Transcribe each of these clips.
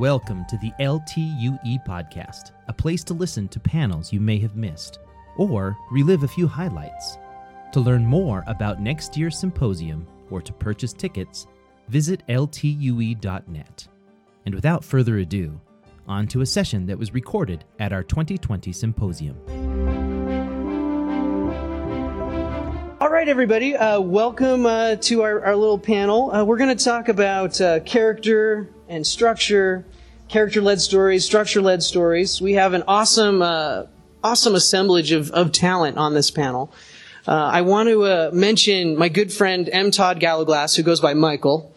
Welcome to the LTUE podcast, a place to listen to panels you may have missed or relive a few highlights. To learn more about next year's symposium or to purchase tickets, visit ltue.net. And without further ado, on to a session that was recorded at our 2020 symposium. All right, everybody, uh, welcome uh, to our, our, little panel. Uh, we're going to talk about uh, character and structure, character led stories, structure led stories. We have an awesome, uh, awesome assemblage of, of talent on this panel. Uh, I want to mention my good friend M. Todd Gallowglass, who goes by Michael.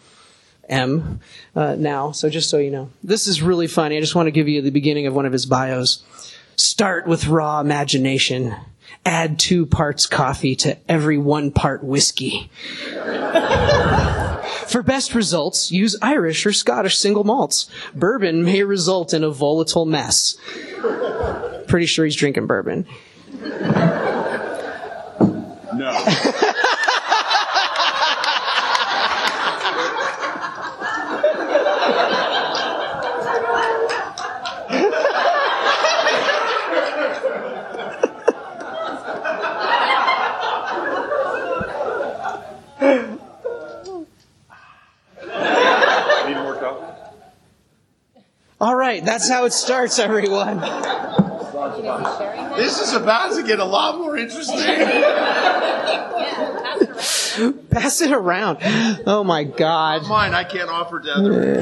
M uh, now. So just so you know, this is really funny. I just want to give you the beginning of one of his bios. Start with raw imagination. Add two parts coffee to every one part whiskey. For best results, use Irish or Scottish single malts. Bourbon may result in a volatile mess. Pretty sure he's drinking bourbon. No. All right, that's how it starts, everyone. This is about to get a lot more interesting. Pass it around. Oh my God. Mine, I can't offer to other.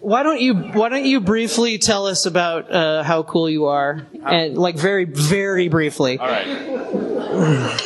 Why don't you Why don't you briefly tell us about uh, how cool you are, and like very very briefly. All right.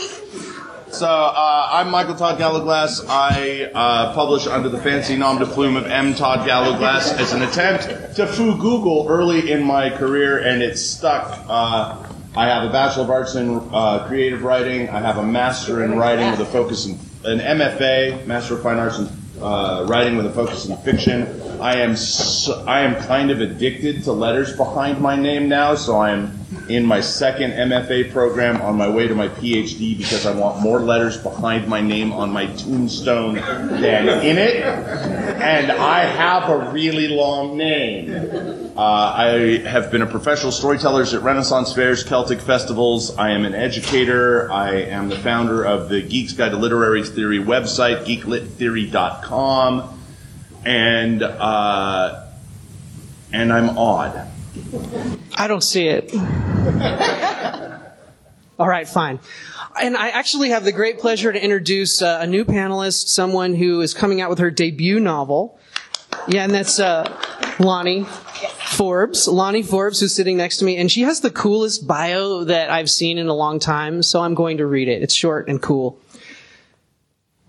So uh, I'm Michael Todd Gallowglass. I uh, publish under the fancy nom de plume of M. Todd Gallowglass as an attempt to foo Google early in my career, and it's stuck. Uh, I have a Bachelor of Arts in uh, Creative Writing. I have a Master in Writing with a focus in an MFA, Master of Fine Arts in uh, Writing with a focus in fiction. I am so, I am kind of addicted to letters behind my name now, so I am in my second MFA program on my way to my PhD because I want more letters behind my name on my tombstone than in it. And I have a really long name. Uh, I have been a professional storyteller at Renaissance fairs, Celtic festivals. I am an educator. I am the founder of the Geeks Guide to Literary Theory website, geeklittheory.com. And, uh, and I'm odd. I don't see it. All right, fine. And I actually have the great pleasure to introduce uh, a new panelist, someone who is coming out with her debut novel. Yeah, and that's uh, Lani Forbes. Lani Forbes, who's sitting next to me, and she has the coolest bio that I've seen in a long time, so I'm going to read it. It's short and cool.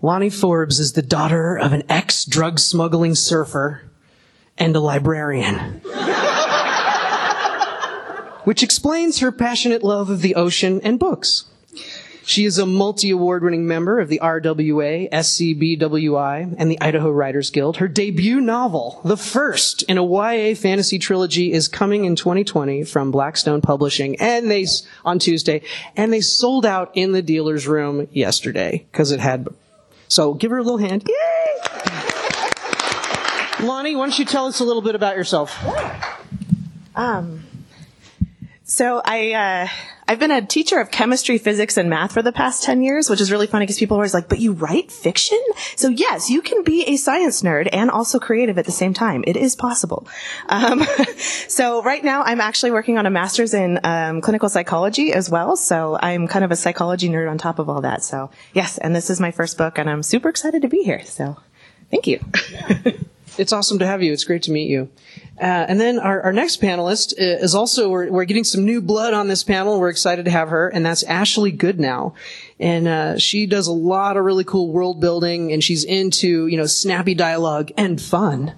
Lani Forbes is the daughter of an ex drug smuggling surfer and a librarian which explains her passionate love of the ocean and books. She is a multi-award winning member of the RWA, SCBWI, and the Idaho Writers Guild. Her debut novel, the first in a YA fantasy trilogy, is coming in 2020 from Blackstone Publishing, and they, on Tuesday, and they sold out in the dealer's room yesterday, because it had, so give her a little hand. Yay! Lani, why don't you tell us a little bit about yourself? Um, so I, uh, I've been a teacher of chemistry, physics, and math for the past 10 years, which is really funny because people are always like, but you write fiction? So yes, you can be a science nerd and also creative at the same time. It is possible. Um, so right now I'm actually working on a master's in um, clinical psychology as well. So I'm kind of a psychology nerd on top of all that. So yes, and this is my first book and I'm super excited to be here. So thank you. it's awesome to have you. It's great to meet you. Uh, and then our, our, next panelist is also, we're, we're, getting some new blood on this panel. We're excited to have her, and that's Ashley Goodnow. And uh, she does a lot of really cool world building, and she's into, you know, snappy dialogue and fun.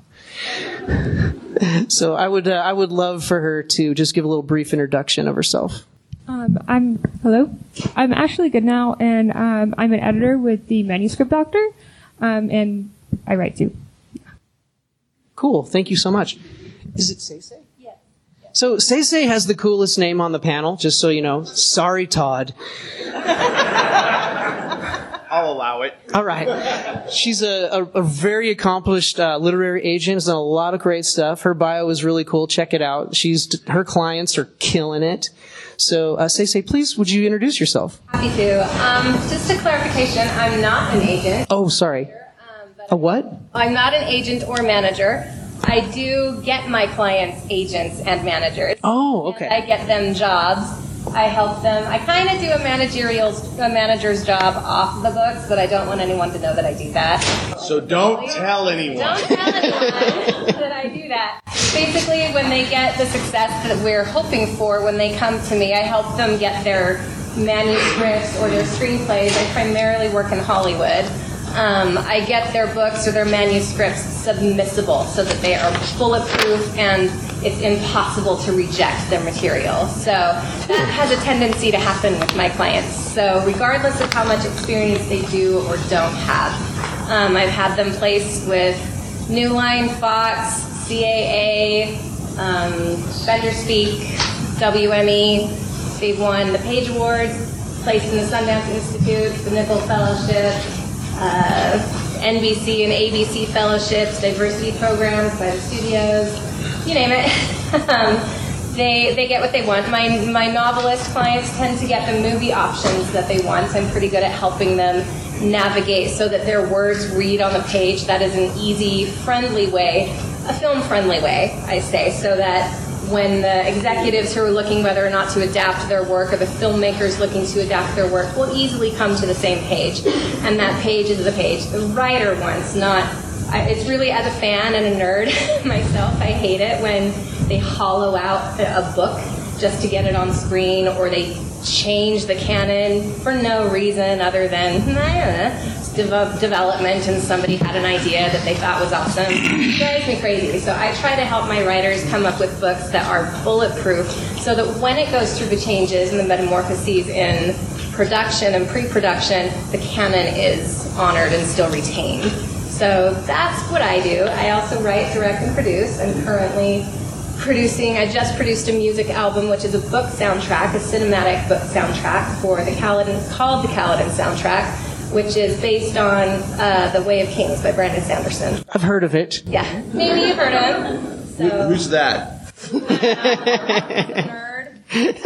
so I would, uh, I would love for her to just give a little brief introduction of herself. Um, I'm hello. I'm Ashley Goodnow, and um, I'm an editor with the Manuscript Doctor, um, and I write too. Cool. Thank you so much. Is it Seisei? Yeah. So Seisei has the coolest name on the panel, just so you know. Sorry, Todd. I'll allow it. All right. She's a, a, a very accomplished uh, literary agent. Has done a lot of great stuff. Her bio is really cool. Check it out. She's her clients are killing it. So, uh, say, say, please, would you introduce yourself? Happy to. Um, just a clarification, I'm not an agent. Oh, sorry. But A what? I'm not an agent or manager. I do get my clients agents and managers. Oh, okay. I get them jobs. I help them. I kind of do a managerial, a manager's job off the books, but I don't want anyone to know that I do that. So don't tell anyone. Don't tell anyone that I do that. Basically, when they get the success that we're hoping for, when they come to me, I help them get their manuscripts or their screenplays. I primarily work in Hollywood. Um, I get their books or their manuscripts submissible so that they are bulletproof and it's impossible to reject their material. So that has a tendency to happen with my clients. So regardless of how much experience they do or don't have, um, I've had them placed with New Line, Fox, CAA, um, Benderspink, WME. They've won the Page Awards, placed in the Sundance Institute, the Nichols Fellowship, uh, NBC and ABC fellowships, diversity programs the studios, you name it. um, they, they get what they want. My, my novelist clients tend to get the movie options that they want. I'm pretty good at helping them navigate so that their words read on the page. That is an easy, friendly way, a film friendly way, I say, so that when the executives who are looking whether or not to adapt their work or the filmmakers looking to adapt their work will easily come to the same page. And that page is the page the writer wants, not. I, it's really, as a fan and a nerd myself, I hate it when they hollow out a book just to get it on screen or they change the canon for no reason other than dev- development and somebody had an idea that they thought was awesome. It drives me crazy. So I try to help my writers come up with books that are bulletproof so that when it goes through the changes and the metamorphoses in production and pre-production, the canon is honored and still retained. So that's what I do. I also write, direct, and produce. I'm currently producing, I just produced a music album, which is a book soundtrack, a cinematic book soundtrack for the Kaladin, called the Kaladin soundtrack, which is based on uh, The Way of Kings by Brandon Sanderson. I've heard of it. Yeah, maybe you've heard of him. Who- Who's that? nerd.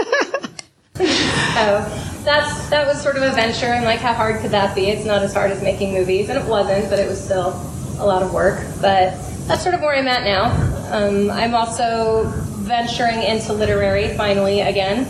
so that's that was sort of a venture, and like, how hard could that be? It's not as hard as making movies, and it wasn't, but it was still a lot of work. But that's sort of where I'm at now. Um, I'm also venturing into literary finally again.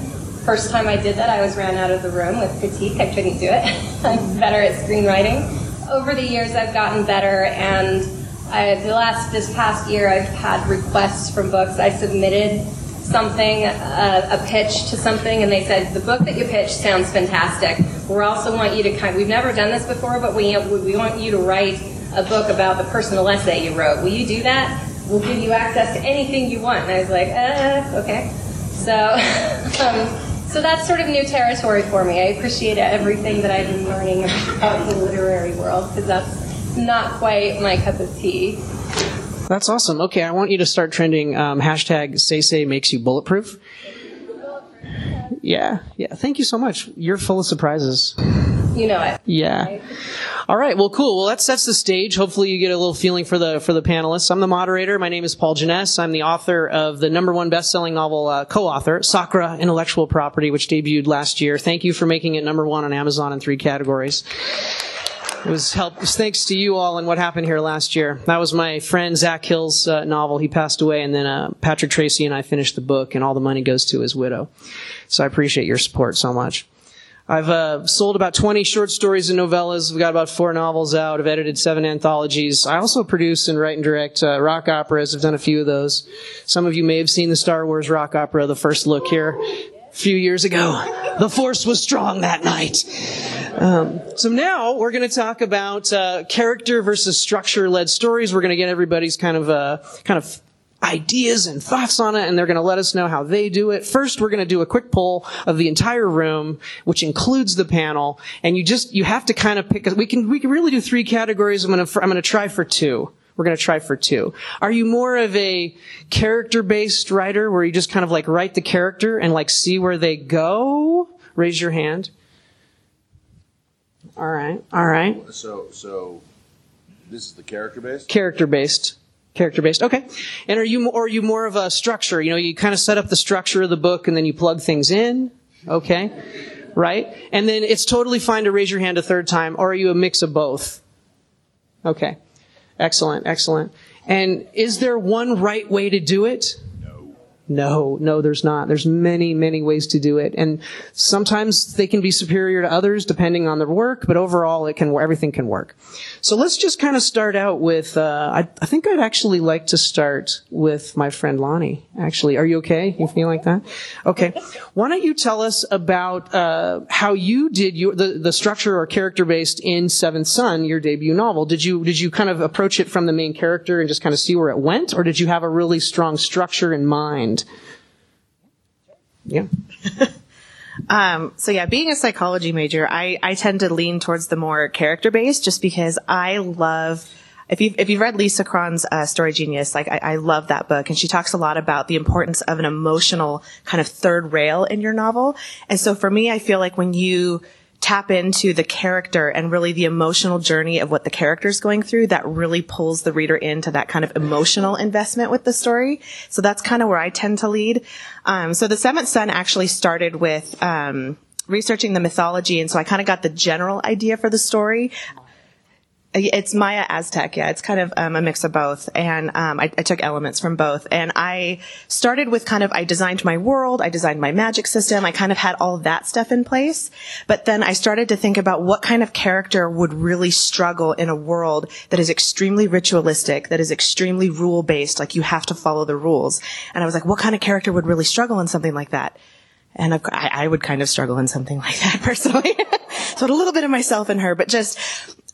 First time I did that, I was ran out of the room with critique. I couldn't do it. I'm better at screenwriting. Over the years, I've gotten better, and I, the last this past year, I've had requests from books. I submitted something, uh, a pitch to something, and they said the book that you pitched sounds fantastic. We also want you to kind. We've never done this before, but we we want you to write a book about the personal essay you wrote. Will you do that? We'll give you access to anything you want. And I was like, uh, okay. So, um, so that's sort of new territory for me. I appreciate everything that I've been learning about the literary world because that's not quite my cup of tea. That's awesome. Okay, I want you to start trending um, hashtag say say makes you bulletproof. Yeah, yeah. Thank you so much. You're full of surprises. You know it. Yeah. All right. Well, cool. Well, that sets the stage. Hopefully, you get a little feeling for the for the panelists. I'm the moderator. My name is Paul Genesse. I'm the author of the number one best-selling novel, uh, co-author Sakura Intellectual Property, which debuted last year. Thank you for making it number one on Amazon in three categories. It was help. It was thanks to you all and what happened here last year. That was my friend Zach Hill's uh, novel. He passed away, and then uh, Patrick Tracy and I finished the book, and all the money goes to his widow. So I appreciate your support so much. I've uh, sold about 20 short stories and novellas. We've got about four novels out. I've edited seven anthologies. I also produce and write and direct uh, rock operas. I've done a few of those. Some of you may have seen the Star Wars rock opera, The First Look here, a few years ago. The Force was strong that night. Um, so now we're going to talk about uh, character versus structure-led stories. We're going to get everybody's kind of uh, kind of ideas and thoughts on it, and they're going to let us know how they do it. First, we're going to do a quick poll of the entire room, which includes the panel, and you just you have to kind of pick. We can we can really do three categories. I'm going to I'm going to try for two. We're going to try for two. Are you more of a character-based writer where you just kind of like write the character and like see where they go? Raise your hand. All right. All right. So, so this is the character based? Character based. Character based. Okay. And are you or are you more of a structure? You know, you kind of set up the structure of the book and then you plug things in. Okay. Right. And then it's totally fine to raise your hand a third time, or are you a mix of both? Okay. Excellent. Excellent. And is there one right way to do it? No, no, there's not. There's many, many ways to do it. And sometimes they can be superior to others depending on their work, but overall it can, everything can work. So let's just kind of start out with, uh, I, I think I'd actually like to start with my friend Lani. Actually, are you okay? You feel like that? Okay. Why don't you tell us about, uh, how you did your, the, the structure or character based in Seventh Sun, your debut novel? Did you, did you kind of approach it from the main character and just kind of see where it went? Or did you have a really strong structure in mind? Yeah. Um, so yeah, being a psychology major, I, I tend to lean towards the more character based just because I love, if you've, if you've read Lisa Cron's uh, Story Genius, like I, I love that book and she talks a lot about the importance of an emotional kind of third rail in your novel. And so for me, I feel like when you, tap into the character and really the emotional journey of what the character is going through that really pulls the reader into that kind of emotional investment with the story. So that's kind of where I tend to lead. Um, so the Seventh Sun actually started with, um, researching the mythology and so I kind of got the general idea for the story. It's Maya Aztec, yeah. It's kind of um, a mix of both, and um, I, I, took elements from both. And I started with kind of I designed my world, I designed my magic system, I kind of had all of that stuff in place. But then I started to think about what kind of character would really struggle in a world that is extremely ritualistic, that is extremely rule based, like you have to follow the rules. And I was like, what kind of character would really struggle in something like that? And I, I would kind of struggle in something like that personally. so a little bit of myself in her, but just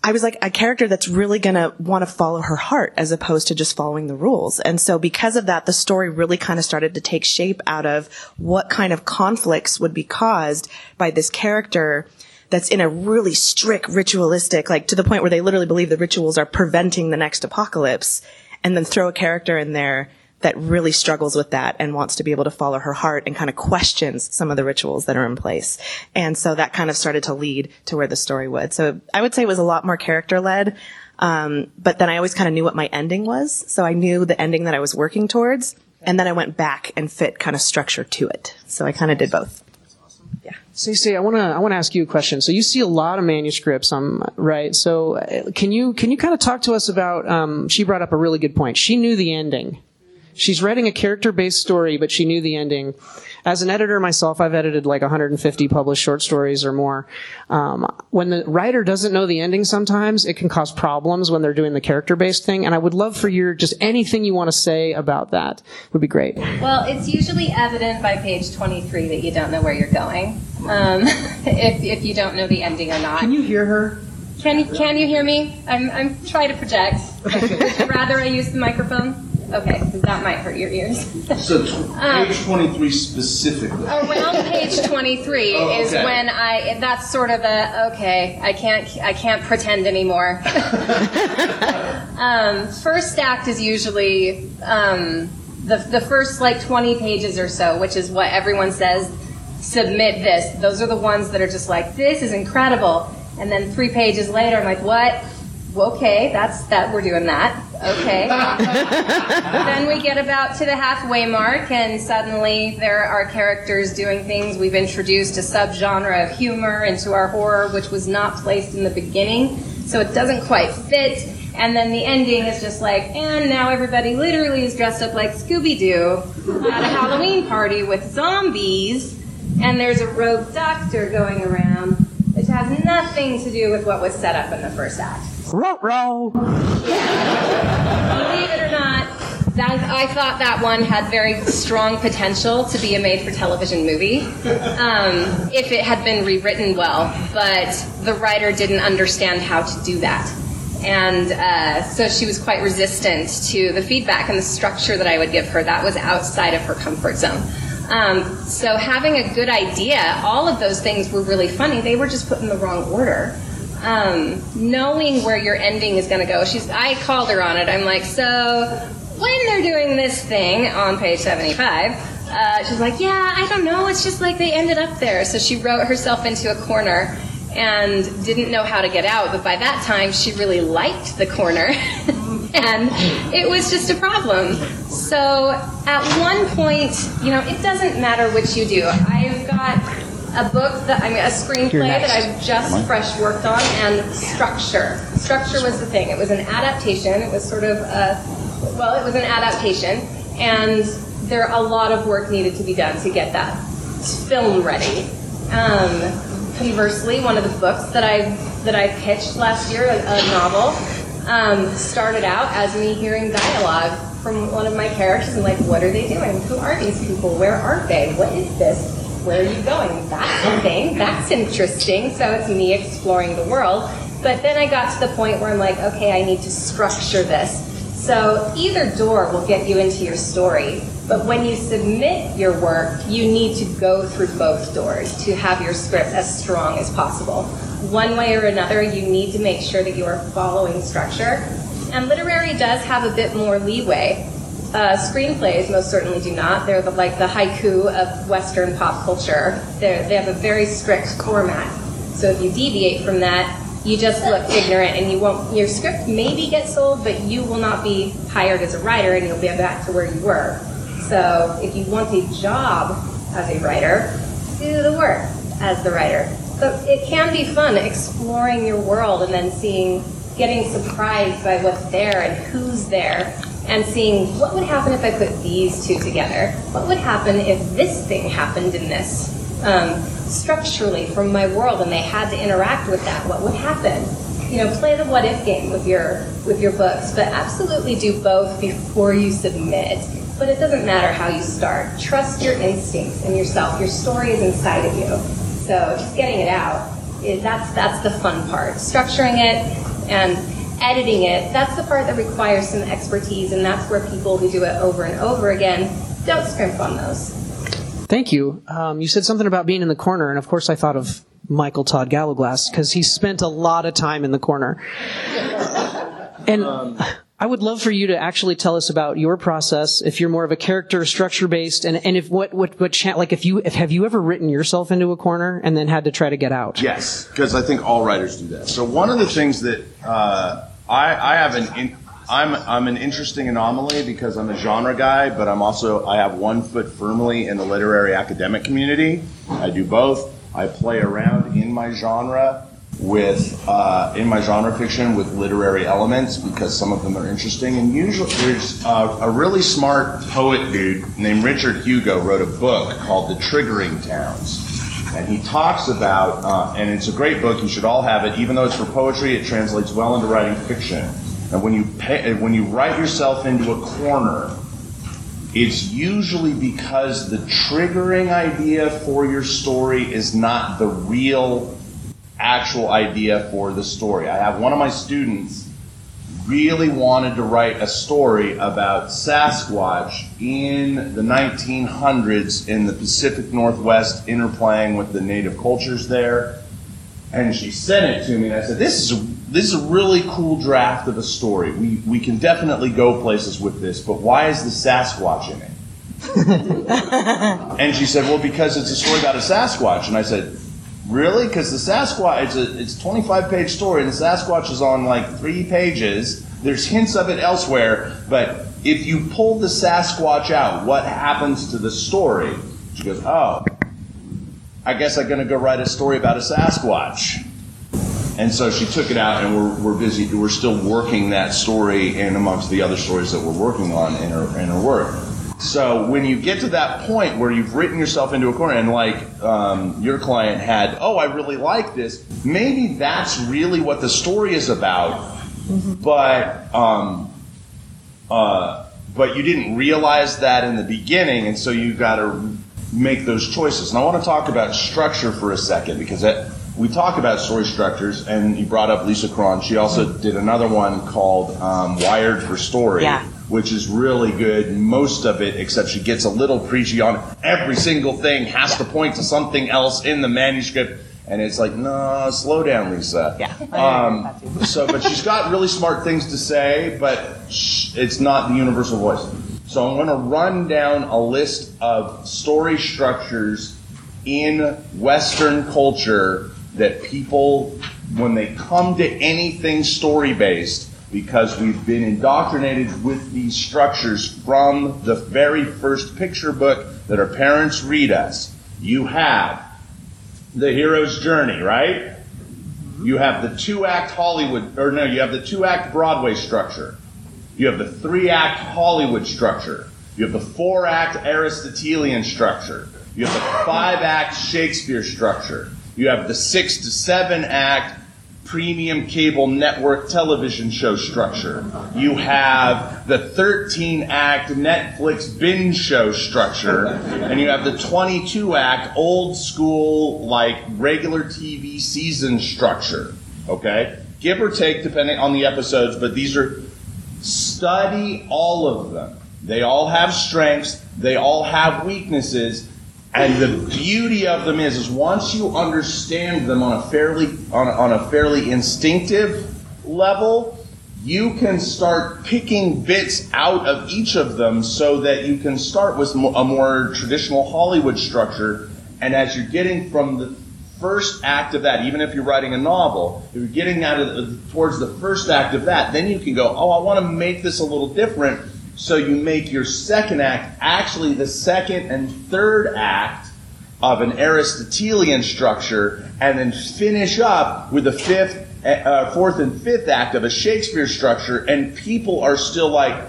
I was like a character that's really gonna want to follow her heart as opposed to just following the rules. And so because of that, the story really kind of started to take shape out of what kind of conflicts would be caused by this character that's in a really strict ritualistic, like to the point where they literally believe the rituals are preventing the next apocalypse and then throw a character in there that really struggles with that and wants to be able to follow her heart and kind of questions some of the rituals that are in place. And so that kind of started to lead to where the story would. So I would say it was a lot more character led. Um, but then I always kind of knew what my ending was. So I knew the ending that I was working towards. And then I went back and fit kind of structure to it. So I kind of did both. Yeah. So, say, I want to I want to ask you a question. So you see a lot of manuscripts, um, right? So uh, can you can you kind of talk to us about? Um, she brought up a really good point. She knew the ending, She's writing a character based story, but she knew the ending. As an editor myself, I've edited like 150 published short stories or more. Um, when the writer doesn't know the ending sometimes, it can cause problems when they're doing the character based thing. And I would love for your just anything you want to say about that would be great. Well, it's usually evident by page 23 that you don't know where you're going, um, if, if you don't know the ending or not. Can you hear her? Can you, can you hear me? I'm, I'm trying to project. Would you rather I use the microphone? Okay, because that might hurt your ears. so page 23 specifically. Around page 23 oh, is when I. That's sort of a okay. I can't. I can't pretend anymore. um, first act is usually um, the the first like 20 pages or so, which is what everyone says. Submit this. Those are the ones that are just like this is incredible. And then three pages later, I'm like, what? Okay, that's that. We're doing that. Okay. then we get about to the halfway mark, and suddenly there are characters doing things. We've introduced a subgenre of humor into our horror, which was not placed in the beginning, so it doesn't quite fit. And then the ending is just like, and now everybody literally is dressed up like Scooby Doo at a Halloween party with zombies, and there's a rogue doctor going around, which has nothing to do with what was set up in the first act. Row, row. Believe it or not, that, I thought that one had very strong potential to be a made-for-television movie um, if it had been rewritten well, but the writer didn't understand how to do that. And uh, so she was quite resistant to the feedback and the structure that I would give her. That was outside of her comfort zone. Um, so having a good idea, all of those things were really funny. They were just put in the wrong order um, knowing where your ending is going to go. She's, I called her on it. I'm like, so when they're doing this thing on page 75, uh, she's like, yeah, I don't know. It's just like they ended up there. So she wrote herself into a corner. and didn't know how to get out. But by that time, she really liked the corner. and it was just a problem. So at one point, you know, it doesn't matter what you do. I've got a book that I mean a screenplay that I've just fresh worked on and structure. Structure was the thing. It was an adaptation. It was sort of a well, it was an adaptation and there a lot of work needed to be done to get that film ready. Um, conversely, one of the books that I that I pitched last year, a, a novel, um, started out as me hearing dialogue from one of my characters and like, what are they doing? Who are these people? Where are they? What is this? Where are you going? That's a thing. That's interesting. So it's me exploring the world. But then I got to the point where I'm like, okay, I need to structure this. So either door will get you into your story. But when you submit your work, you need to go through both doors to have your script as strong as possible. One way or another, you need to make sure that you are following structure. And literary does have a bit more leeway. Uh, screenplays most certainly do not. They're the, like the haiku of Western pop culture. They're, they have a very strict format. So if you deviate from that, you just look ignorant and you won't your script maybe get sold but you will not be hired as a writer and you'll be back to where you were so if you want a job as a writer do the work as the writer but it can be fun exploring your world and then seeing getting surprised by what's there and who's there and seeing what would happen if i put these two together what would happen if this thing happened in this um, structurally from my world and they had to interact with that, what would happen? You know, play the what if game with your with your books, but absolutely do both before you submit. But it doesn't matter how you start. Trust your instincts and yourself. Your story is inside of you. So just getting it out, that's that's the fun part. Structuring it and editing it, that's the part that requires some expertise, and that's where people who do it over and over again don't scrimp on those. Thank you. Um, you said something about being in the corner, and of course, I thought of Michael Todd Gallowglass because he spent a lot of time in the corner. And um, I would love for you to actually tell us about your process. If you're more of a character structure based, and, and if what what what cha- like if you if have you ever written yourself into a corner and then had to try to get out? Yes, because I think all writers do that. So one of the things that uh, I I have an in, I'm I'm an interesting anomaly because I'm a genre guy, but I'm also I have one foot firmly in the literary academic community. I do both. I play around in my genre with uh, in my genre fiction with literary elements because some of them are interesting. And usually, there's a really smart poet dude named Richard Hugo wrote a book called The Triggering Towns. And he talks about, uh, and it's a great book. You should all have it. Even though it's for poetry, it translates well into writing fiction. And when you pay, when you write yourself into a corner, it's usually because the triggering idea for your story is not the real actual idea for the story. I have one of my students really wanted to write a story about Sasquatch in the 1900s in the Pacific Northwest interplaying with the native cultures there. And she sent it to me and I said, this is a this is a really cool draft of a story. We, we can definitely go places with this, but why is the Sasquatch in it? and she said, well, because it's a story about a Sasquatch. And I said, really? Because the Sasquatch, it's a, it's a 25 page story, and the Sasquatch is on like three pages. There's hints of it elsewhere, but if you pull the Sasquatch out, what happens to the story? She goes, oh, I guess I'm going to go write a story about a Sasquatch. And so she took it out, and we're, we're busy. We're still working that story in amongst the other stories that we're working on in her, in her work. So when you get to that point where you've written yourself into a corner, and like um, your client had, oh, I really like this. Maybe that's really what the story is about, mm-hmm. but um, uh, but you didn't realize that in the beginning, and so you got to make those choices. And I want to talk about structure for a second because that we talk about story structures, and you brought up Lisa Cron. She also mm-hmm. did another one called um, Wired for Story, yeah. Which is really good. Most of it, except she gets a little preachy on every single thing has yeah. to point to something else in the manuscript. And it's like, no, slow down, Lisa. Yeah. Um, so, but she's got really smart things to say, but it's not the universal voice. So I'm going to run down a list of story structures in Western culture that people, when they come to anything story based, because we've been indoctrinated with these structures from the very first picture book that our parents read us. You have the hero's journey, right? You have the two act Hollywood, or no, you have the two act Broadway structure. You have the three act Hollywood structure. You have the four act Aristotelian structure. You have the five act Shakespeare structure. You have the six to seven act premium cable network television show structure. You have the 13 act Netflix binge show structure. And you have the 22 act old school, like regular TV season structure. Okay? Give or take depending on the episodes, but these are study all of them. They all have strengths, they all have weaknesses, and the beauty of them is, is once you understand them on a fairly on a, on a fairly instinctive level, you can start picking bits out of each of them so that you can start with a more traditional Hollywood structure. And as you're getting from the first act of that, even if you're writing a novel, if you're getting out of towards the first act of that, then you can go, oh, I want to make this a little different so you make your second act actually the second and third act of an Aristotelian structure, and then finish up with the fifth, uh, fourth, and fifth act of a Shakespeare structure, and people are still like,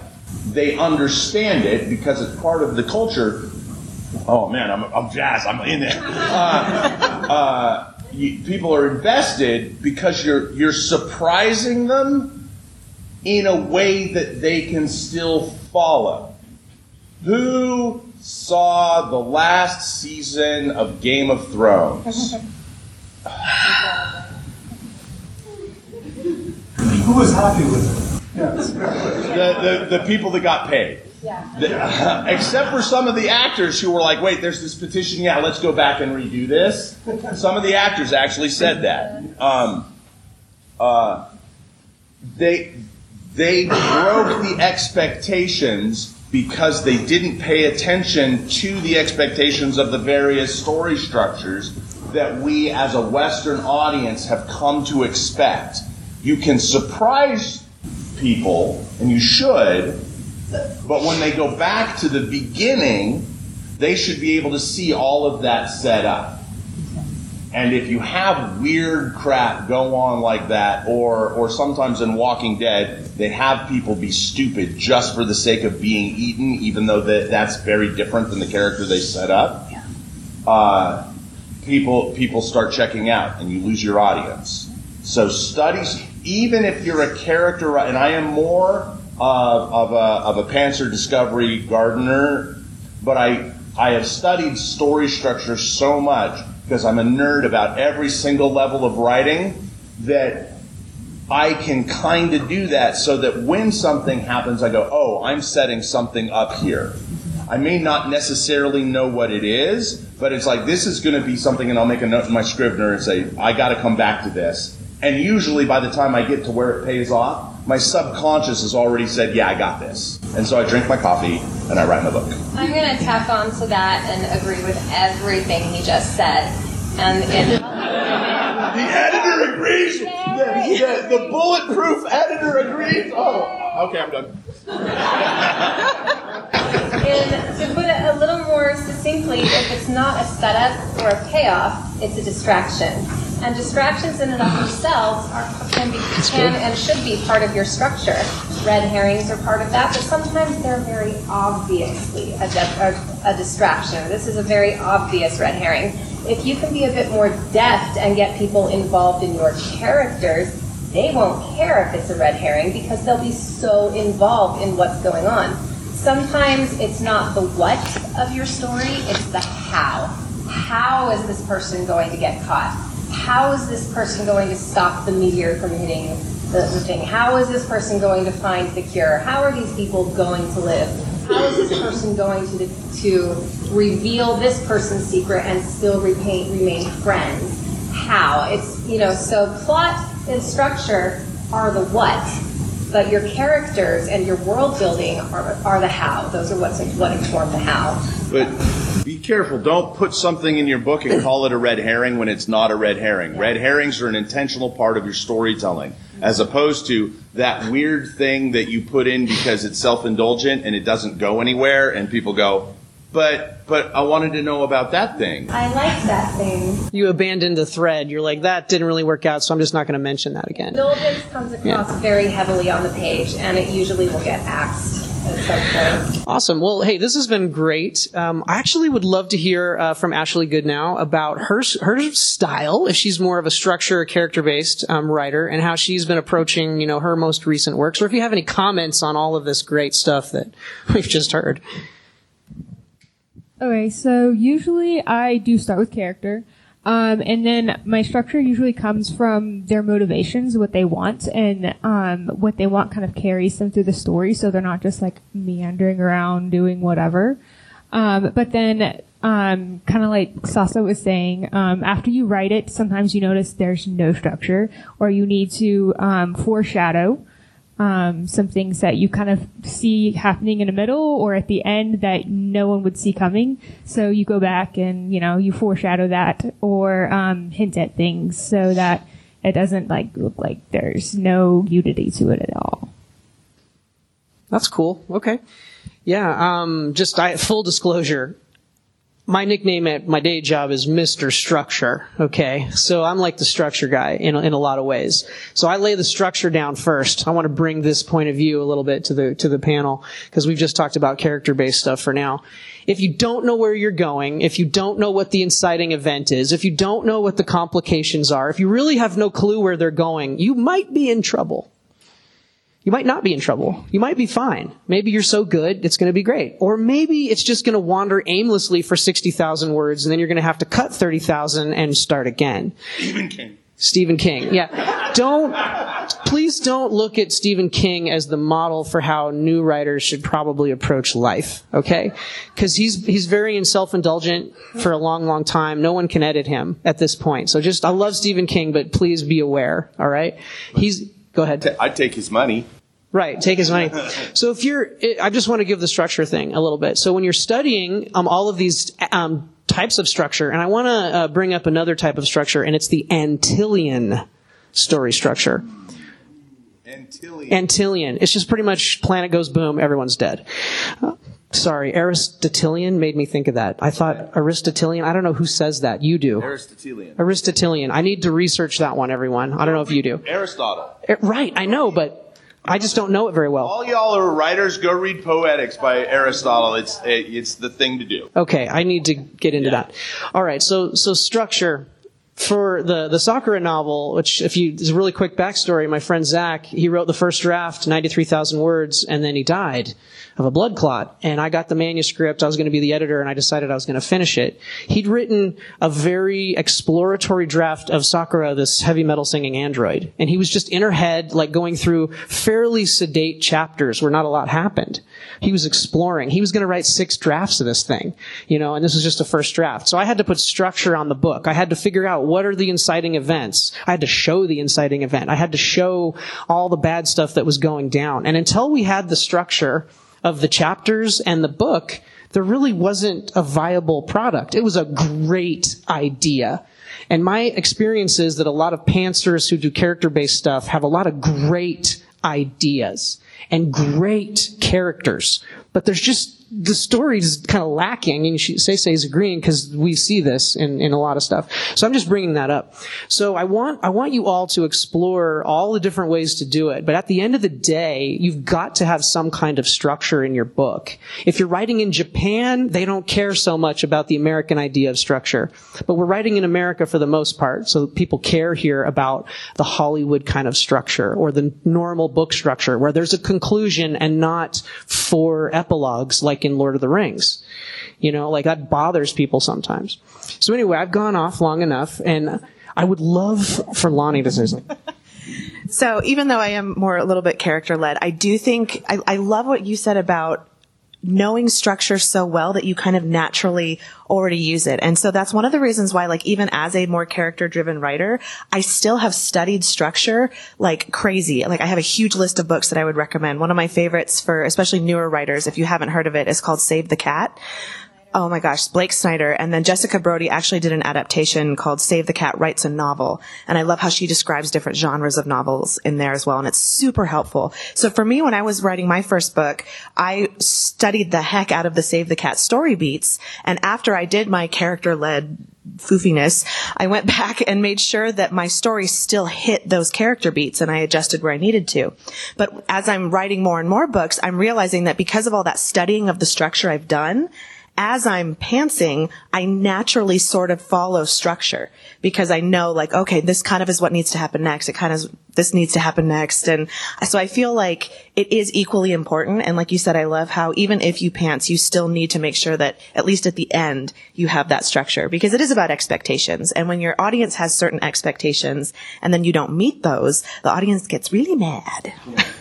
they understand it because it's part of the culture. Oh man, I'm, I'm jazzed. I'm in there. Uh, uh, you, people are invested because you're you're surprising them in a way that they can still follow. Who saw the last season of Game of Thrones? Who was happy with it? Yes. The, the, the people that got paid. Yeah. except for some of the actors who were like, wait, there's this petition, yeah, let's go back and redo this. Some of the actors actually said that. Um, uh, they, they broke the expectations because they didn't pay attention to the expectations of the various story structures that we as a Western audience have come to expect. You can surprise people, and you should, but when they go back to the beginning, they should be able to see all of that set up. And if you have weird crap go on like that, or or sometimes in Walking Dead, they have people be stupid just for the sake of being eaten, even though that, that's very different than the character they set up. Uh, people people start checking out, and you lose your audience. So studies, even if you're a character, and I am more of, of a of a Pantser Discovery gardener, but I I have studied story structure so much because I'm a nerd about every single level of writing, that I can kind of do that so that when something happens, I go, oh, I'm setting something up here. I may not necessarily know what it is, but it's like this is going to be something, and I'll make a note in my Scrivener and say, I got to come back to this. And usually by the time I get to where it pays off, my subconscious has already said, yeah, I got this. And so I drink my coffee and I write my book. I'm going to tack on to that and agree with everything he just said. And in the editor agrees. The, the, the, bulletproof editor agrees. Oh, okay, I'm done. and to put it a little more succinctly, if it's not a setup or a payoff, it's a distraction. And distractions in and of themselves are, can, be, can and should be part of your structure. Red herrings are part of that, but sometimes they're very obviously a, a, a distraction. This is a very obvious red herring. If you can be a bit more deft and get people involved in your characters, they won't care if it's a red herring because they'll be so involved in what's going on. Sometimes it's not the what of your story, it's the how. How is this person going to get caught? How is this person going to stop the meteor from hitting the, the thing? How is this person going to find the cure? How are these people going to live? How is this person going to, to reveal this person's secret and still repaint, remain friends? How? It's, you know, so plot and structure are the what, but your characters and your world building are, are the how. Those are what's, what inform the how. But Be careful. Don't put something in your book and call it a red herring when it's not a red herring. Red herrings are an intentional part of your storytelling, as opposed to that weird thing that you put in because it's self-indulgent and it doesn't go anywhere, and people go, but but I wanted to know about that thing. I like that thing. You abandoned the thread. You're like, that didn't really work out, so I'm just not going to mention that again. Indulgence comes across very heavily on the page, and it usually will get axed at some point. Awesome. Well, hey, this has been great. Um, I actually would love to hear uh, from Ashley Goodnow about her her style, if she's more of a structure, character based um, writer, and how she's been approaching, you know, her most recent works, or if you have any comments on all of this great stuff that we've just heard. Okay, so usually I do start with character. Um, and then my structure usually comes from their motivations, what they want, and um, what they want kind of carries them through the story, so they're not just like meandering around doing whatever. Um, but then, um, kind of like Sasa was saying, um, after you write it, sometimes you notice there's no structure, or you need to um, foreshadow um, some things that you kind of see happening in the middle or at the end that no one would see coming. So you go back and you know you foreshadow that or um, hint at things so that it doesn't like look like there's no unity to it at all. That's cool. Okay. Yeah. Um, just I, full disclosure. My nickname at my day job is Mr. Structure. Okay. So I'm like the structure guy in, in a lot of ways. So I lay the structure down first. I want to bring this point of view a little bit to the, to the panel because we've just talked about character based stuff for now. If you don't know where you're going, if you don't know what the inciting event is, if you don't know what the complications are, if you really have no clue where they're going, you might be in trouble you might not be in trouble. You might be fine. Maybe you're so good, it's going to be great. Or maybe it's just going to wander aimlessly for 60,000 words and then you're going to have to cut 30,000 and start again. Stephen King. Stephen King. Yeah. Don't, please don't look at Stephen King as the model for how new writers should probably approach life. Okay? Cause he's, he's very self-indulgent for a long, long time. No one can edit him at this point. So just, I love Stephen King, but please be aware. Alright? He's, go ahead. I'd take his money. Right, take his money. So if you're, I just want to give the structure thing a little bit. So when you're studying um, all of these um, types of structure, and I want to uh, bring up another type of structure, and it's the Antillian story structure. Antillian. Antillian. It's just pretty much planet goes boom, everyone's dead. Uh, sorry, Aristotelian made me think of that. I thought Aristotelian. I don't know who says that. You do. Aristotelian. Aristotelian. I need to research that one, everyone. I don't know if you do. Aristotle. Right, I know, but I just don't know it very well. All y'all are writers. Go read Poetics by Aristotle. It's it's the thing to do. Okay, I need to get into that. All right, so so structure for the the Sakura novel, which if you is a really quick backstory, my friend Zach, he wrote the first draft, ninety three thousand words, and then he died of a blood clot. And I got the manuscript. I was going to be the editor, and I decided I was going to finish it. He'd written a very exploratory draft of Sakura, this heavy metal singing android, and he was just in her head, like going through fairly sedate chapters where not a lot happened. He was exploring. He was going to write six drafts of this thing, you know, and this was just a first draft. So I had to put structure on the book. I had to figure out what are the inciting events. I had to show the inciting event. I had to show all the bad stuff that was going down. And until we had the structure of the chapters and the book, there really wasn't a viable product. It was a great idea. And my experience is that a lot of pantsers who do character-based stuff have a lot of great ideas and great characters. But there's just, the story is kind of lacking, and Say is agreeing because we see this in, in a lot of stuff. So I'm just bringing that up. So I want, I want you all to explore all the different ways to do it, but at the end of the day, you've got to have some kind of structure in your book. If you're writing in Japan, they don't care so much about the American idea of structure. But we're writing in America for the most part, so people care here about the Hollywood kind of structure or the normal book structure where there's a conclusion and not four epilogues like in Lord of the Rings. You know, like that bothers people sometimes. So anyway, I've gone off long enough and I would love for Lani to say something. So even though I am more a little bit character led, I do think I, I love what you said about knowing structure so well that you kind of naturally already use it. And so that's one of the reasons why, like, even as a more character driven writer, I still have studied structure like crazy. Like, I have a huge list of books that I would recommend. One of my favorites for especially newer writers, if you haven't heard of it, is called Save the Cat. Oh my gosh, Blake Snyder. And then Jessica Brody actually did an adaptation called Save the Cat Writes a Novel. And I love how she describes different genres of novels in there as well. And it's super helpful. So for me, when I was writing my first book, I studied the heck out of the Save the Cat story beats. And after I did my character led foofiness, I went back and made sure that my story still hit those character beats and I adjusted where I needed to. But as I'm writing more and more books, I'm realizing that because of all that studying of the structure I've done, as I'm pantsing, I naturally sort of follow structure because I know like, okay, this kind of is what needs to happen next. It kind of, this needs to happen next. And so I feel like it is equally important. And like you said, I love how even if you pants, you still need to make sure that at least at the end, you have that structure because it is about expectations. And when your audience has certain expectations and then you don't meet those, the audience gets really mad.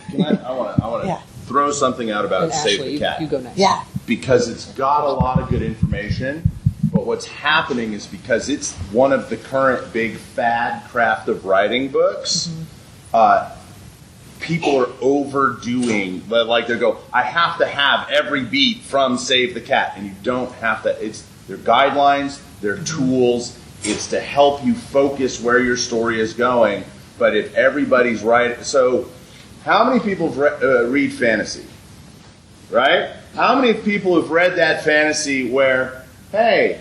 Can I, I want to I Yeah. throw something out about And Save Ashley, the you, Cat. you go next. Yeah. Because it's got a lot of good information. But what's happening is because it's one of the current big fad craft of writing books, uh, people are overdoing. Like they go, I have to have every beat from Save the Cat, and you don't have to. It's their guidelines, their tools. It's to help you focus where your story is going. But if everybody's right, so how many people re- uh, read fantasy? right? How many people have read that fantasy where, hey,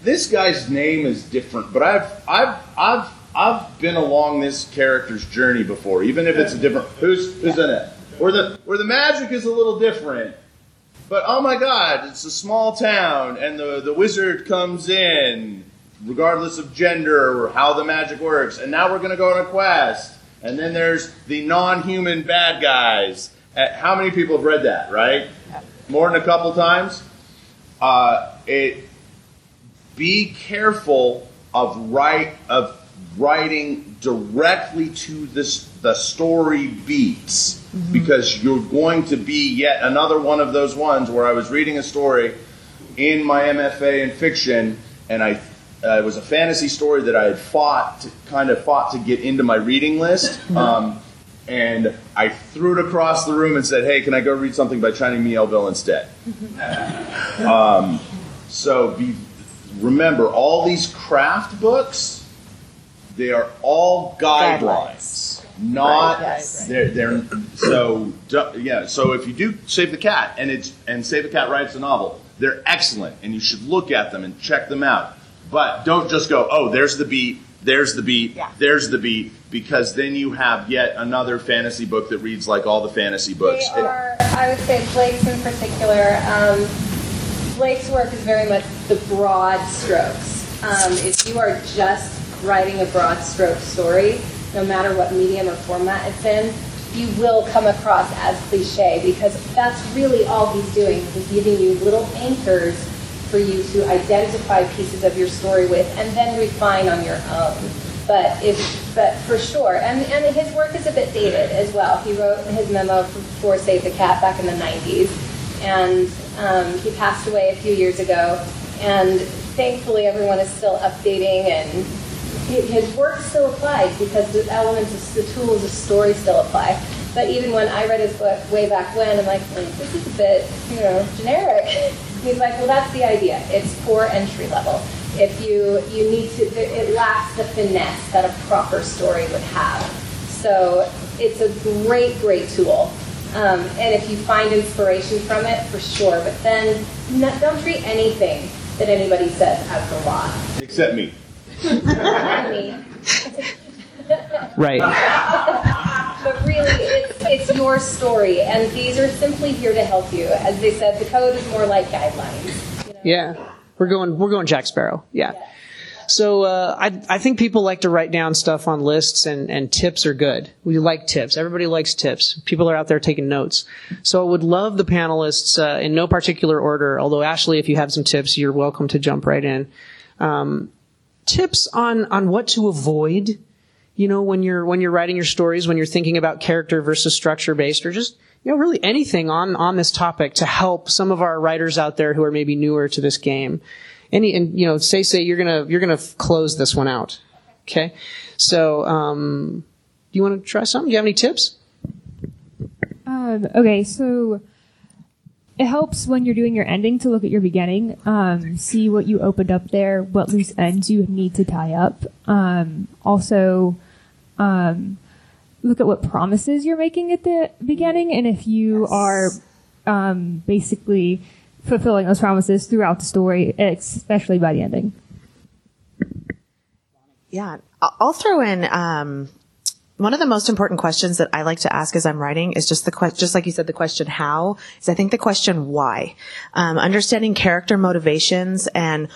this guy's name is different, but I've I've I've I've been along this character's journey before, even if it's a different who's who's in it? Where the where the magic is a little different. But oh my god, it's a small town and the, the wizard comes in, regardless of gender or how the magic works, and now we're gonna go on a quest. And then there's the non human bad guys. Uh, How many people have read that, right? More than a couple times? Uh, it be careful of write of writing directly to this the story beats because you're going to be yet another one of those ones where I was reading a story in my MFA in fiction and I uh, it was a fantasy story that I had fought to, kind of fought to get into my reading list um, and I threw it across the room and said hey can I go read something by China Miéville instead? Um, so be remember all these craft books they are all guidelines, not Right, yes. they're, they're so yeah so if you do save the cat and it's and save the cat writes a novel they're excellent and you should look at them and check them out. But don't just go oh there's the beat there's the beat Yeah. there's the beat because then you have yet another fantasy book that reads like all the fantasy books They are, I would say, Blake's in particular. Um, Blake's work is very much the broad strokes. Um, if you are just writing a broad stroke story, no matter what medium or format it's in, you will come across as cliche because that's really all he's doing. He's giving you little anchors for you to identify pieces of your story with and then refine on your own. But if, but for sure, and, and his work is a bit dated as well. He wrote his memo for, Save the Cat back in the 90s, and um, he passed away a few years ago. And thankfully, everyone is still updating, and his work still applies because the elements, the tools of story still apply. But even when I read his book way back when, I'm like, "Hmm, this is a bit, you know, generic. He's like, well, that's the idea. It's for entry level. If you you need to, it lacks the finesse that a proper story would have. So it's a great, great tool. Um, and if you find inspiration from it, for sure. But then no, don't treat anything that anybody says as the law. except me I mean, Right. but really, it's, it's your story, and these are simply here to help you. As they said, the code is more like guidelines. you know? Yeah. We're going we're going Jack Sparrow. Yeah. So uh, I I think people like to write down stuff on lists and and tips are good. We like tips. Everybody likes tips. People are out there taking notes. So I would love the panelists uh, in no particular order. Although Ashley, if you have some tips, you're welcome to jump right in. Um, tips on on what to avoid. You know, when you're when you're writing your stories, when you're thinking about character versus structure based, or just you know really anything on on this topic to help some of our writers out there who are maybe newer to this game. Any and you know, say say you're gonna you're gonna f- close this one out. Okay, so um, do you want to try something? Do you have any tips? Um, okay, so it helps when you're doing your ending to look at your beginning, um, see what you opened up there, what loose ends you need to tie up. Um, also, um, look at what promises you're making at the beginning, and if you are um, basically fulfilling those promises throughout the story, especially by the ending. Yeah, I'll throw in um, one of the most important questions that I like to ask as I'm writing is just the question, just like you said, the question how is I think the question why. Um, understanding character motivations and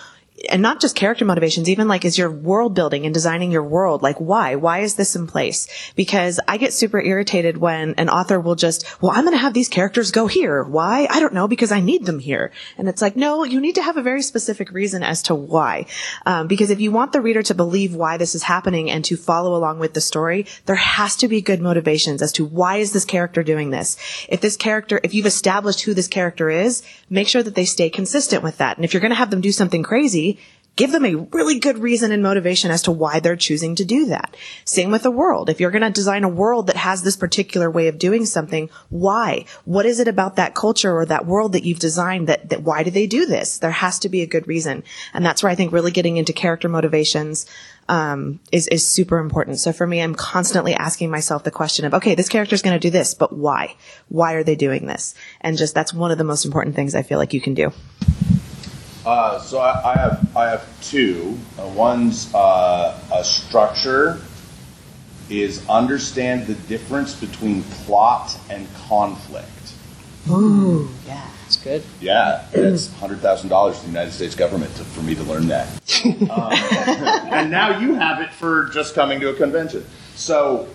and not just character motivations, even like is your world building and designing your world, like why? Why is this in place? Because I get super irritated when an author will just, well, I'm going to have these characters go here. Why? I don't know because I need them here. And it's like, no, you need to have a very specific reason as to why. Um, because if you want the reader to believe why this is happening and to follow along with the story, there has to be good motivations as to why is this character doing this? If this character, if you've established who this character is, make sure that they stay consistent with that. And if you're going to have them do something crazy, give them a really good reason and motivation as to why they're choosing to do that. Same with the world. If you're going to design a world that has this particular way of doing something, why? What is it about that culture or that world that you've designed that, that why do they do this? There has to be a good reason. And that's where I think really getting into character motivations um, is is super important. So for me, I'm constantly asking myself the question of, okay, this character is going to do this, but why? Why are they doing this? And just that's one of the most important things I feel like you can do. Uh, so I, I have I have two. Uh, one's uh, a structure is understand the difference between plot and conflict. Ooh, yeah, that's good. Yeah, that's hundred thousand dollars to the United States government to, for me to learn that. um, and now you have it for just coming to a convention. So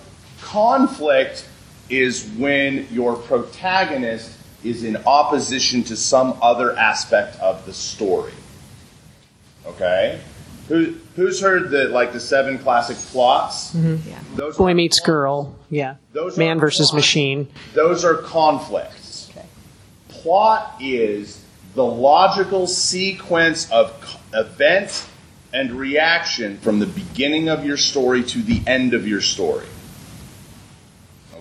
conflict is when your protagonist is in opposition to some other aspect of the story. Okay? Who, who's heard the like the seven classic plots? Yeah. Those Boy meets plots. girl. Yeah. Those Man versus plots. machine. Those are conflicts. Okay. Plot is the logical sequence of c- event and reaction from the beginning of your story to the end of your story.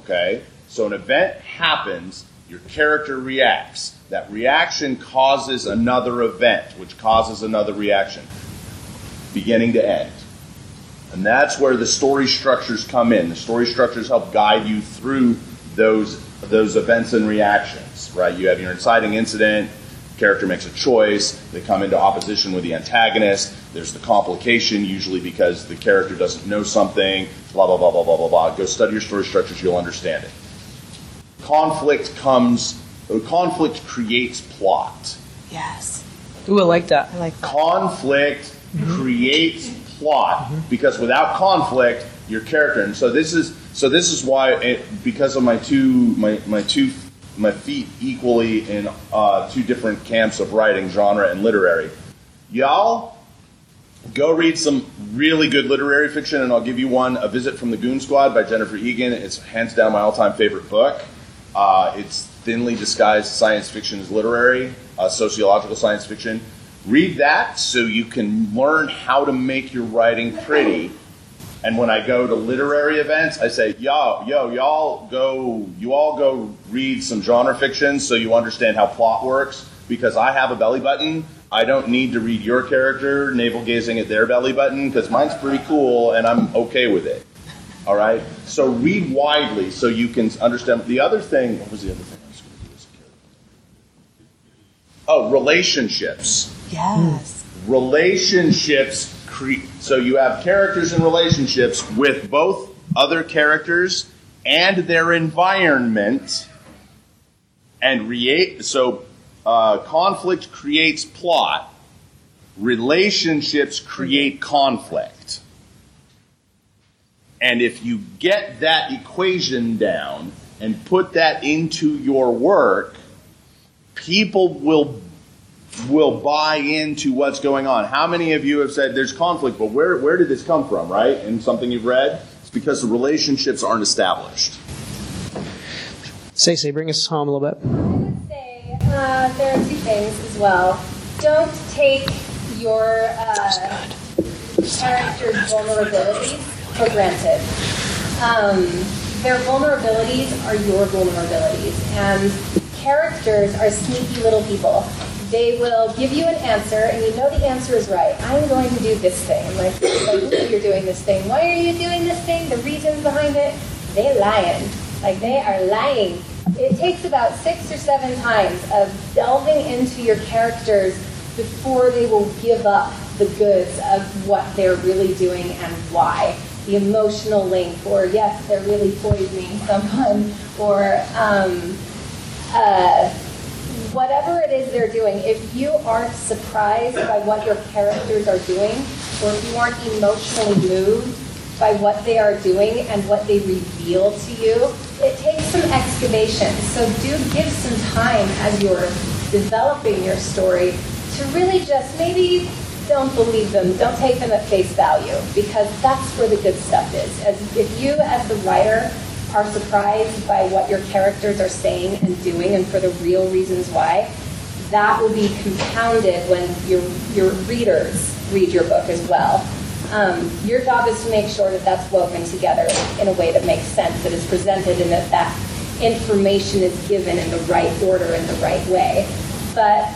Okay? So an event happens, your character reacts. That reaction causes another event, which causes another reaction, beginning to end. And that's where the story structures come in. The story structures help guide you through those those events and reactions, right? You have your inciting incident, character makes a choice, they come into opposition with the antagonist, there's the complication, usually because the character doesn't know something, blah blah blah blah blah blah blah. Go study your story structures, you'll understand it. Conflict comes conflict creates plot. Yes. Ooh, I like that. I like that. conflict creates plot because without conflict your character and so this is so this is why it, because of my two my, my two my feet equally in uh, two different camps of writing genre and literary y'all go read some really good literary fiction and i'll give you one a visit from the goon squad by jennifer egan it's hands down my all-time favorite book uh, it's thinly disguised science fiction as literary uh, sociological science fiction read that so you can learn how to make your writing pretty and when I go to literary events, I say, yo, yo, y'all go, you all go read some genre fiction so you understand how plot works. Because I have a belly button, I don't need to read your character navel gazing at their belly button because mine's pretty cool and I'm okay with it. All right? So read widely so you can understand. The other thing, what was the other thing I was going to do as a character? Oh, relationships Yes. relationships cre- so you have characters and relationships with both other characters and their environment and create so uh, conflict creates plot relationships create conflict and if you get that equation down and put that into your work people will will buy into what's going on. How many of you have said there's conflict, but where, where did this come from, right? In something you've read? It's because the relationships aren't established. Say, say, bring us home a little bit. say uh, there are two things as well. Don't take your uh, character's vulnerabilities for granted. Um, their vulnerabilities are your vulnerabilities, and characters are sneaky little people. They will give you an answer, and you know the answer is right. I'm going to do this thing. Like, like you're doing this thing. Why are you doing this thing? The reasons behind it. They're lying. Like they are lying. It takes about six or seven times of delving into your characters before they will give up the goods of what they're really doing and why. The emotional link, or yes, they're really poisoning someone, or um, uh, whatever it is they're doing, if you aren't surprised by what your characters are doing, or if you aren't emotionally moved by what they are doing and what they reveal to you, it takes some excavation. So do give some time as you're developing your story to really just maybe don't believe them, don't take them at face value, because that's where the good stuff is. As if you, as the writer, are surprised by what your characters are saying and doing, and for the real reasons why, that will be compounded when your your readers read your book as well. Um, your job is to make sure that that's woven together in a way that makes sense, that is presented, and that that information is given in the right order in the right way. But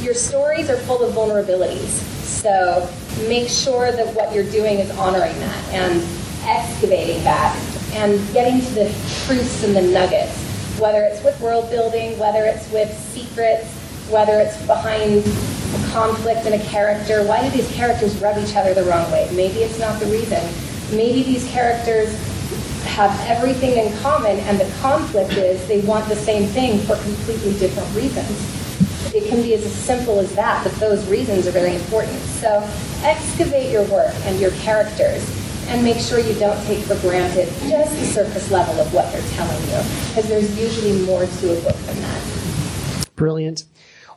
your stories are full of vulnerabilities. So make sure that what you're doing is honoring that and excavating that and getting to the truths and the nuggets, whether it's with world building, whether it's with secrets, whether it's behind a conflict in a character. Why do these characters rub each other the wrong way? Maybe it's not the reason. Maybe these characters have everything in common, and the conflict is they want the same thing for completely different reasons it can be as simple as that, but those reasons are very important. So excavate your work and your characters and make sure you don't take for granted just the surface level of what they're telling you, because there's usually more to a book than that. Brilliant.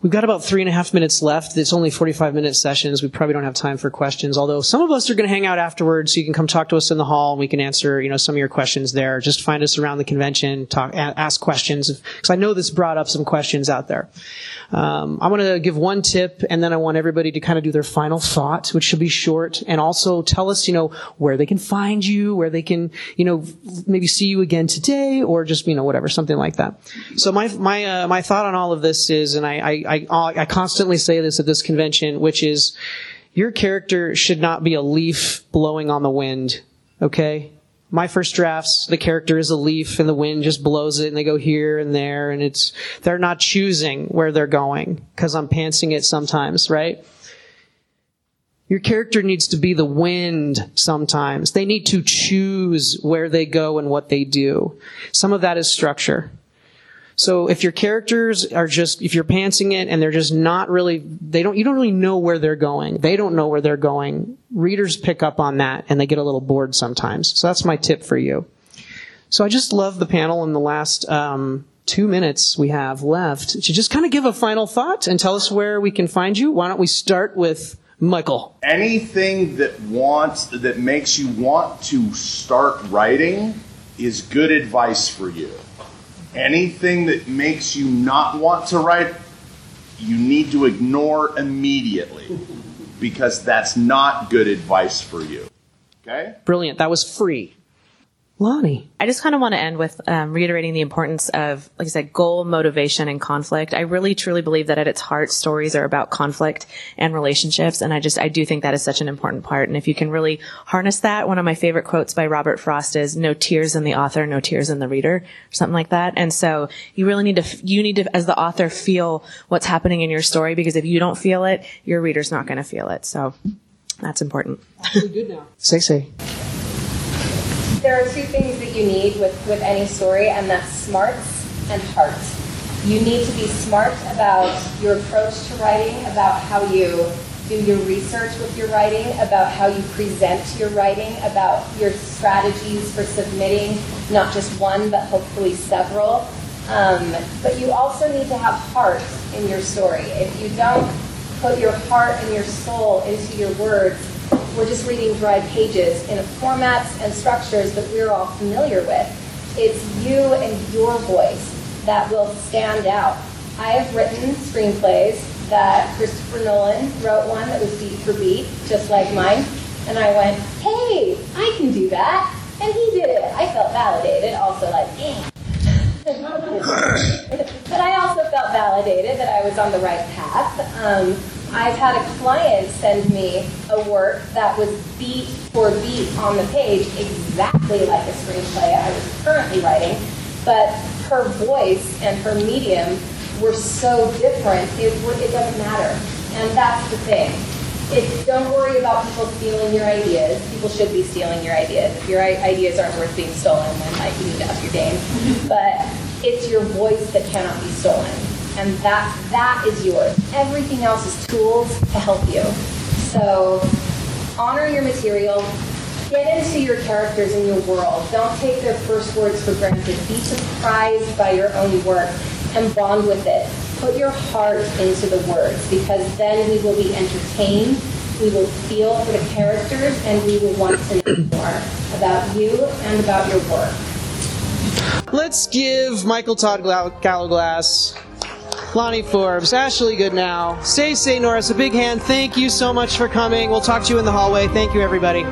We've got about three and a half minutes left. It's only 45 minute sessions. We probably don't have time for questions, although some of us are going to hang out afterwards, so you can come talk to us in the hall and we can answer, you know, some of your questions there. Just find us around the convention, talk, ask questions, because I know this brought up some questions out there. Um, I want to give one tip, and then I want everybody to kind of do their final thought, which should be short, and also tell us, you know, where they can find you, where they can, you know, maybe see you again today, or just, you know, whatever, something like that. So my my uh, my thought on all of this is, and I, I I I constantly say this at this convention, which is, your character should not be a leaf blowing on the wind. Okay, my first drafts, the character is a leaf and the wind just blows it and they go here and there and it's, they're not choosing where they're going because I'm pantsing it sometimes, right? Your character needs to be the wind sometimes. They need to choose where they go and what they do. Some of that is structure. So if your characters are just, if you're pantsing it and they're just not really, they don't, you don't really know where they're going. They don't know where they're going. Readers pick up on that and they get a little bored sometimes. So that's my tip for you. So I just love the panel in the last, um, two minutes we have left to just kind of give a final thought and tell us where we can find you. Why don't we start with Michael? Anything that wants, that makes you want to start writing is good advice for you anything that makes you not want to write, you need to ignore immediately because that's not good advice for you. Okay? Brilliant. That was free. Lani. I just kind of want to end with um, reiterating the importance of, like I said, goal, motivation, and conflict. I really truly believe that at its heart, stories are about conflict and relationships. And I just, I do think that is such an important part. And if you can really harness that, one of my favorite quotes by Robert Frost is, no tears in the author, no tears in the reader, or something like that. And so you really need to, you need to, as the author, feel what's happening in your story because if you don't feel it, your reader's not going to feel it. So that's important. good now. Say, say there are two things that you need with, with any story, and that's smarts and heart. You need to be smart about your approach to writing, about how you do your research with your writing, about how you present your writing, about your strategies for submitting not just one, but hopefully several. Um, but you also need to have heart in your story. If you don't put your heart and your soul into your words, we're just reading dry pages in formats and structures that we're all familiar with. It's you and your voice that will stand out. I have written screenplays that Christopher Nolan wrote one that was beat for beat, just like mine. And I went, hey, I can do that. And he did it. I felt validated, also like, but I also felt validated that I was on the right path. Um, I've had a client send me a work that was beat for beat on the page, exactly like a screenplay I was currently writing, but her voice and her medium were so different, it, it doesn't matter. And that's the thing. It, don't worry about people stealing your ideas. People should be stealing your ideas. If your ideas aren't worth being stolen, then like you need to up your game. But it's your voice that cannot be stolen and that that is yours. Everything else is tools to help you. So honor your material. Get into your characters in your world. Don't take their first words for granted. Be surprised by your own work and bond with it. Put your heart into the words because then we will be entertained, we will feel for the characters, and we will want to know more about you and about your work. Let's give Michael Todd Gallowglass Lani Forbes, Ashley Goodnow, Say Say Norris, a big hand. Thank you so much for coming. We'll talk to you in the hallway. Thank you, everybody.